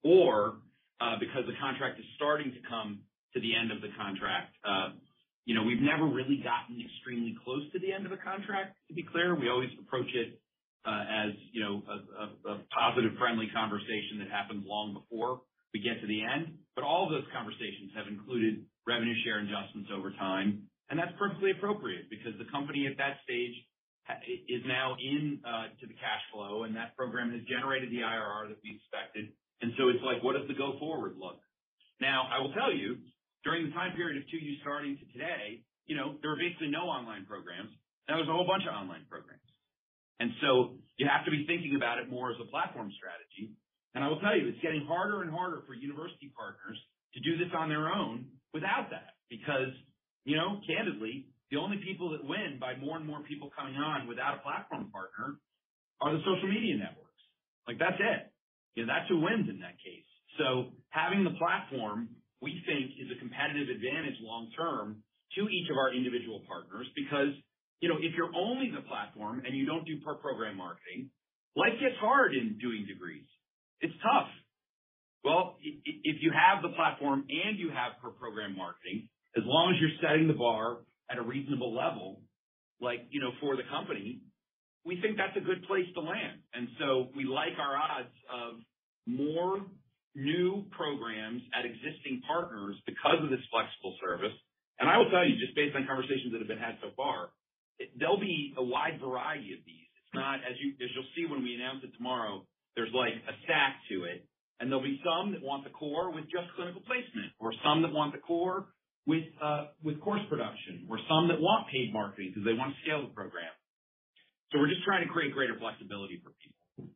or uh, because the contract is starting to come to the end of the contract, uh, you know, we've never really gotten extremely close to the end of a contract, to be clear. We always approach it as, you know, a positive, friendly conversation that happens long before we get to the end. But all of those conversations have included revenue share adjustments over time, and that's perfectly appropriate because the company at that stage is now in uh, to the cash flow, and that program has generated the IRR that we expected. And so it's like, what does the go forward look? Now, I will tell you, during the time period of 2U starting to today, you know, there were basically no online programs. Now there's a whole bunch of online programs. And so you have to be thinking about it more as a platform strategy. I will tell you, it's getting harder and harder for university partners to do this on their own without that. Because, you know, candidly, the only people that win by more and more people coming on without a platform partner are the social media networks. Like, that's it. You know, that's who wins in that case. So having the platform, we think, is a competitive advantage long term to each of our individual partners. Because, you know, if you're only the platform and you don't do per program marketing, life gets hard in doing degrees. It's tough. Well, if you have the platform and you have per program marketing, as long as you're setting the bar at a reasonable level, like, you know, for the company, we think that's a good place to land. And so we like our odds of more new programs at existing partners because of this flexible service. And I will tell you, just based on conversations that have been had so far, there'll be a wide variety of these. It's not as you as you'll see when we announce it tomorrow, there's like a stack to it, and there'll be some that want the core with just clinical placement, or some that want the core with uh, course production, or some that want paid marketing because they want to scale the program. So we're just trying to create greater flexibility for people.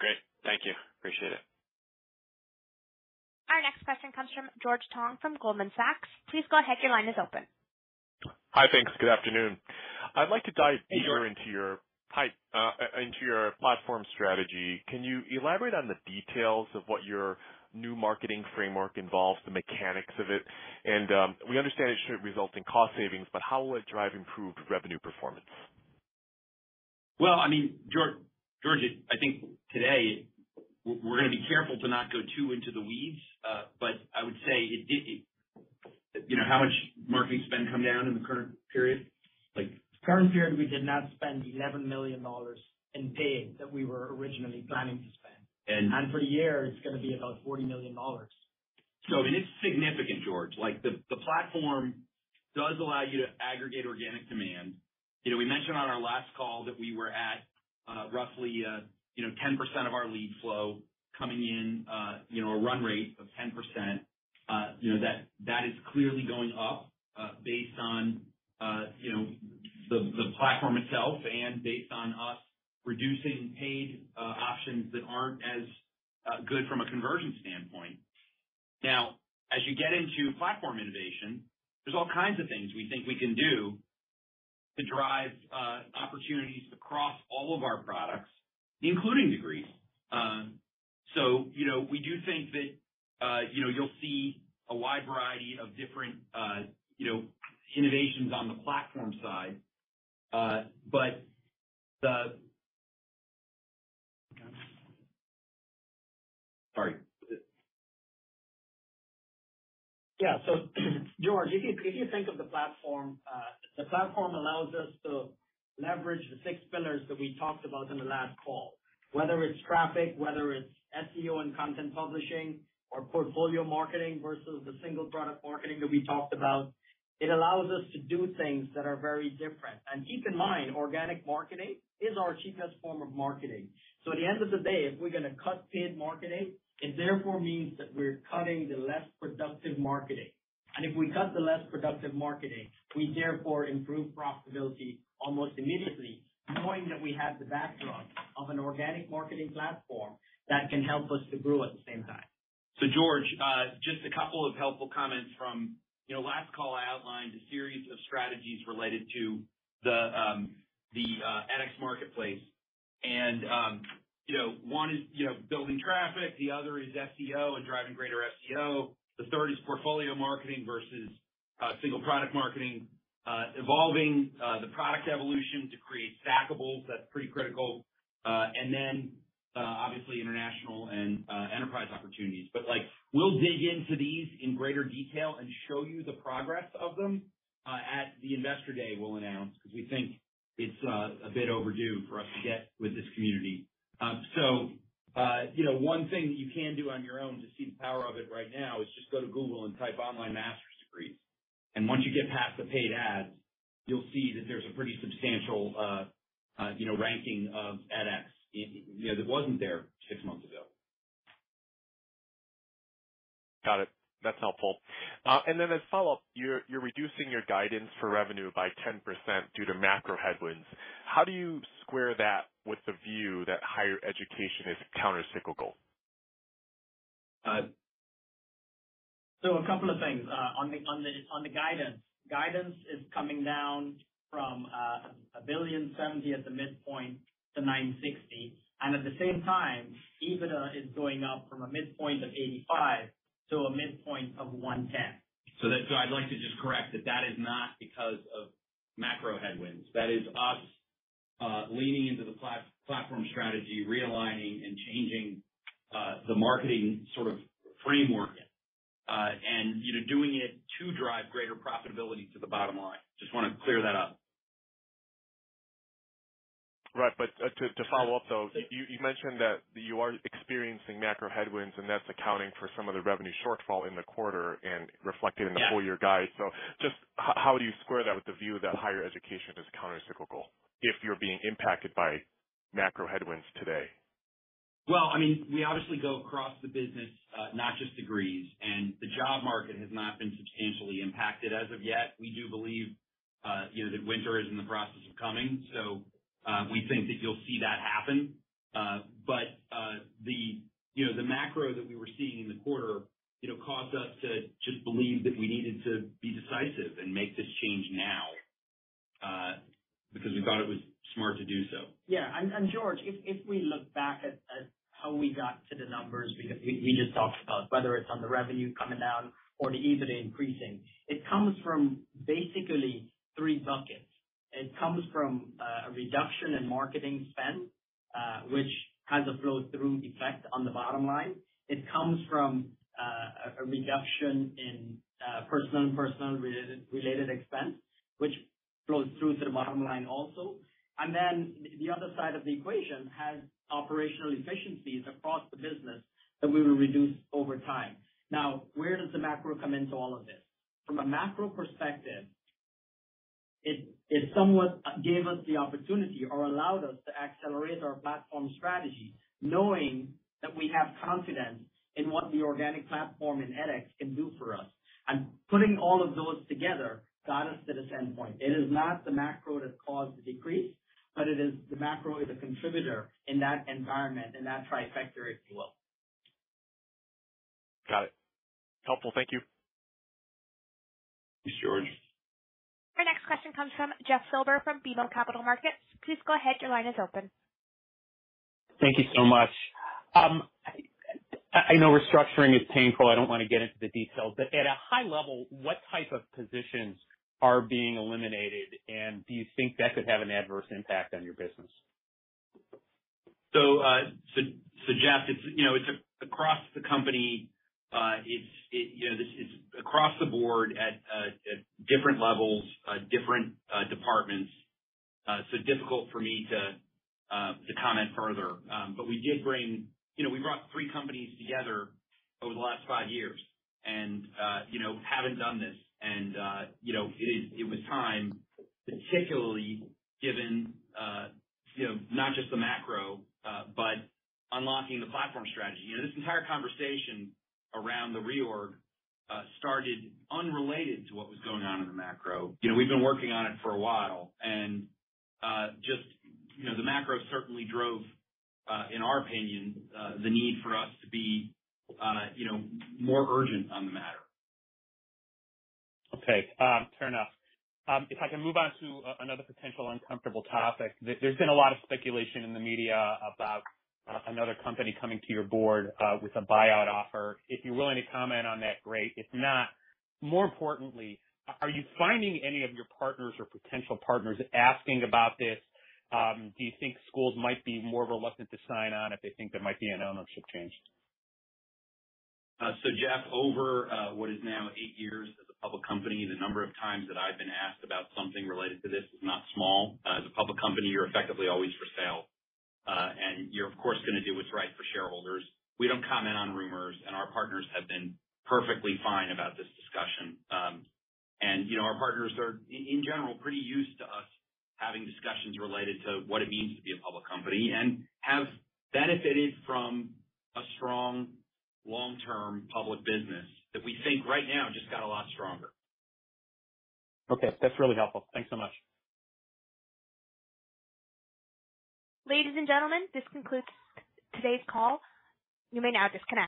Great. Thank you. Appreciate it. Our next question comes from George Tong from Goldman Sachs. Please go ahead. Your line is open. Hi. Thanks. Good afternoon. I'd like to dive deeper. Hey, George. into your platform strategy. Can you elaborate on the details of what your new marketing framework involves, the mechanics of it? And um we understand it should result in cost savings, but how will it drive improved revenue performance? Well, I mean, George, I think today we're gonna be careful to not go too into the weeds. But I would say it. You know, how much marketing spend come down in the current period? Like Current period, we did not spend $11 million in paid that we were originally planning to spend. And- For the year, it's gonna be about $40 million. So, I mean, it's significant, George. Like, the platform does allow you to aggregate organic demand. You know, we mentioned on our last call that we were at uh, roughly, uh, you know, 10% of our lead flow coming in, uh, you know, a run rate of 10%. You know, that is clearly going up, based on, you know, the platform itself and based on us reducing paid uh, options that aren't as uh, good from a conversion standpoint. Now, as you get into platform innovation, there's all kinds of things we think we can do to drive uh, opportunities across all of our products, including degrees. Um so you know, we do think that, you know, you'll see a wide variety of different, you know, innovations on the platform side. Uh, sorry. Yeah. So George, if you if you think of the platform, uh, the platform allows us to leverage the six pillars that we talked about in the last call. Whether it's traffic, whether it's SEO and content publishing or portfolio marketing versus the single product marketing that we talked about, it allows us to do things that are very different. And keep in mind, organic marketing is our cheapest form of marketing. So at the end of the day, if we're gonna cut paid marketing, it therefore means that we're cutting the less productive marketing. And if we cut the less productive marketing, we therefore improve profitability almost immediately, knowing that we have the backdrop of an organic marketing platform that can help us to grow at the same time. So George, just a couple of helpful comments from, you know, last call I outlined a series of strategies related to the um, the uh, edX marketplace. And um, you know, one is, you know, building traffic, the other is SEO and driving greater SEO. The third is portfolio marketing versus uh, single product marketing. Uh, evolving the product evolution to create stackables, that's pretty critical. Uh, obviously international and uh, enterprise opportunities. But like, we'll dig into these in greater detail and show you the progress of them uh, at the Investor Day we'll announce, 'cause we think it's a bit overdue for us to get with this community. Um, so, you know, one thing that you can do on your own to see the power of it right now is just go to Google and type online master's degrees. And once you get past the paid ads, you'll see that there's a pretty substantial, you know, ranking of edX, you know, that wasn't there six months ago. Got it. That's helpful. Uh, and then as follow-up, you're reducing your guidance for revenue by 10% due to macro headwinds. How do you square that with the view that higher education is countercyclical? Uh, so a couple of things. Uh, on the on the on the guidance. Guidance is coming down from $1.07 billion at the midpoint to $960 million. At the same time, EBITDA is going up from a midpoint of 85 to a midpoint of $110 million. I'd like to just correct that that is not because of macro headwinds. That is us uh, leaning into the platform strategy, realigning and changing uh, the marketing sort of framework, uh, and, you know, doing it to drive greater profitability to the bottom line. Just wanna clear that up. Right. But uh to to follow up, though, you mentioned that you are experiencing macro headwinds, and that's accounting for some of the revenue shortfall in the quarter and reflected in the full year guide. So just how do you square that with the view that higher education is countercyclical if you're being impacted by macro headwinds today? Well, I mean, we obviously go across the business, not just degrees, and the job market has not been substantially impacted as of yet. We do believe, you know, that winter is in the process of coming, so Uh, we think that you'll see that happen. Uh, but uh, the, you know, the macro that we were seeing in the quarter, you know, caused us to just believe that we needed to be decisive and make this change now, because we thought it was smart to do so. Yeah. George, if we look back at how we got to the numbers we just talked about, whether it's on the revenue coming down or the EBITDA increasing, it comes from basically three buckets. It comes from uh, a reduction in marketing spend, uh, which has a flow-through effect on the bottom line. It comes from uh, a reduction in personnel related expense, which flows through to the bottom line also. And then the other side of the equation has operational efficiencies across the business that we will reduce over time. Now, where does the macro come into all of this? From a macro perspective, it somewhat gave us the opportunity or allowed us to accelerate our platform strategy, knowing that we have confidence in what the organic platform in edX can do for us. And putting all of those together got us to this endpoint. It is not the macro that caused the decrease, but it is the macro is a contributor in that environment, in that trifecta, if you will. Got it. Helpful. Thank you. Thanks, George. Our next question comes from Jeff Silber from BMO Capital Markets. Please go ahead. Your line is open. Thank you so much. I know restructuring is painful. I don't wanna get into the details, but at a high level, what type of positions are being eliminated, and do you think that could have an adverse impact on your business? So uh so Jeff, it's, you know, it's across the company. Uh, it's, this is across the board at uh, different levels, uh, different departments. So difficult for me to comment further. Um, but we did bring. You know, we brought three companies together over the last five years and, you know, haven't done this. And you know, it was time, particularly given, you know, not just the macro, but unlocking the platform strategy. This entire conversation around the reorg uh, started unrelated to what was going on in the macro. You know, we've been working on it for a while and, uh, just, you know, the macro certainly drove, uh, in our opinion, the need for us to be, you know, more urgent on the matter. Okay. Um, fair enough. Um, if I can move on to another potential uncomfortable topic. There's been a lot of speculation in the media about Uh, another company coming to your board uh, with a buyout offer. If you're willing to comment on that, great. If not, more importantly, are you finding any of your partners or potential partners asking about this? Um, do you think schools might be more reluctant to sign on if they think there might be an ownership change? Uh so Jeff, over uh, what is now eight years as a public company, the number of times that I've been asked about something related to this is not small. As a public company, you're effectively always for sale. And you're of course gonna do what's right for shareholders. We don't comment on rumors, and our partners have been perfectly fine about this discussion. Um and you know, our partners are in general pretty used to us having discussions related to what it means to be a public company and have benefited from a strong long-term public business that we think right now just got a lot stronger. Okay. That's really helpful. Thanks so much. Ladies and gentlemen, this concludes today's call. You may now disconnect.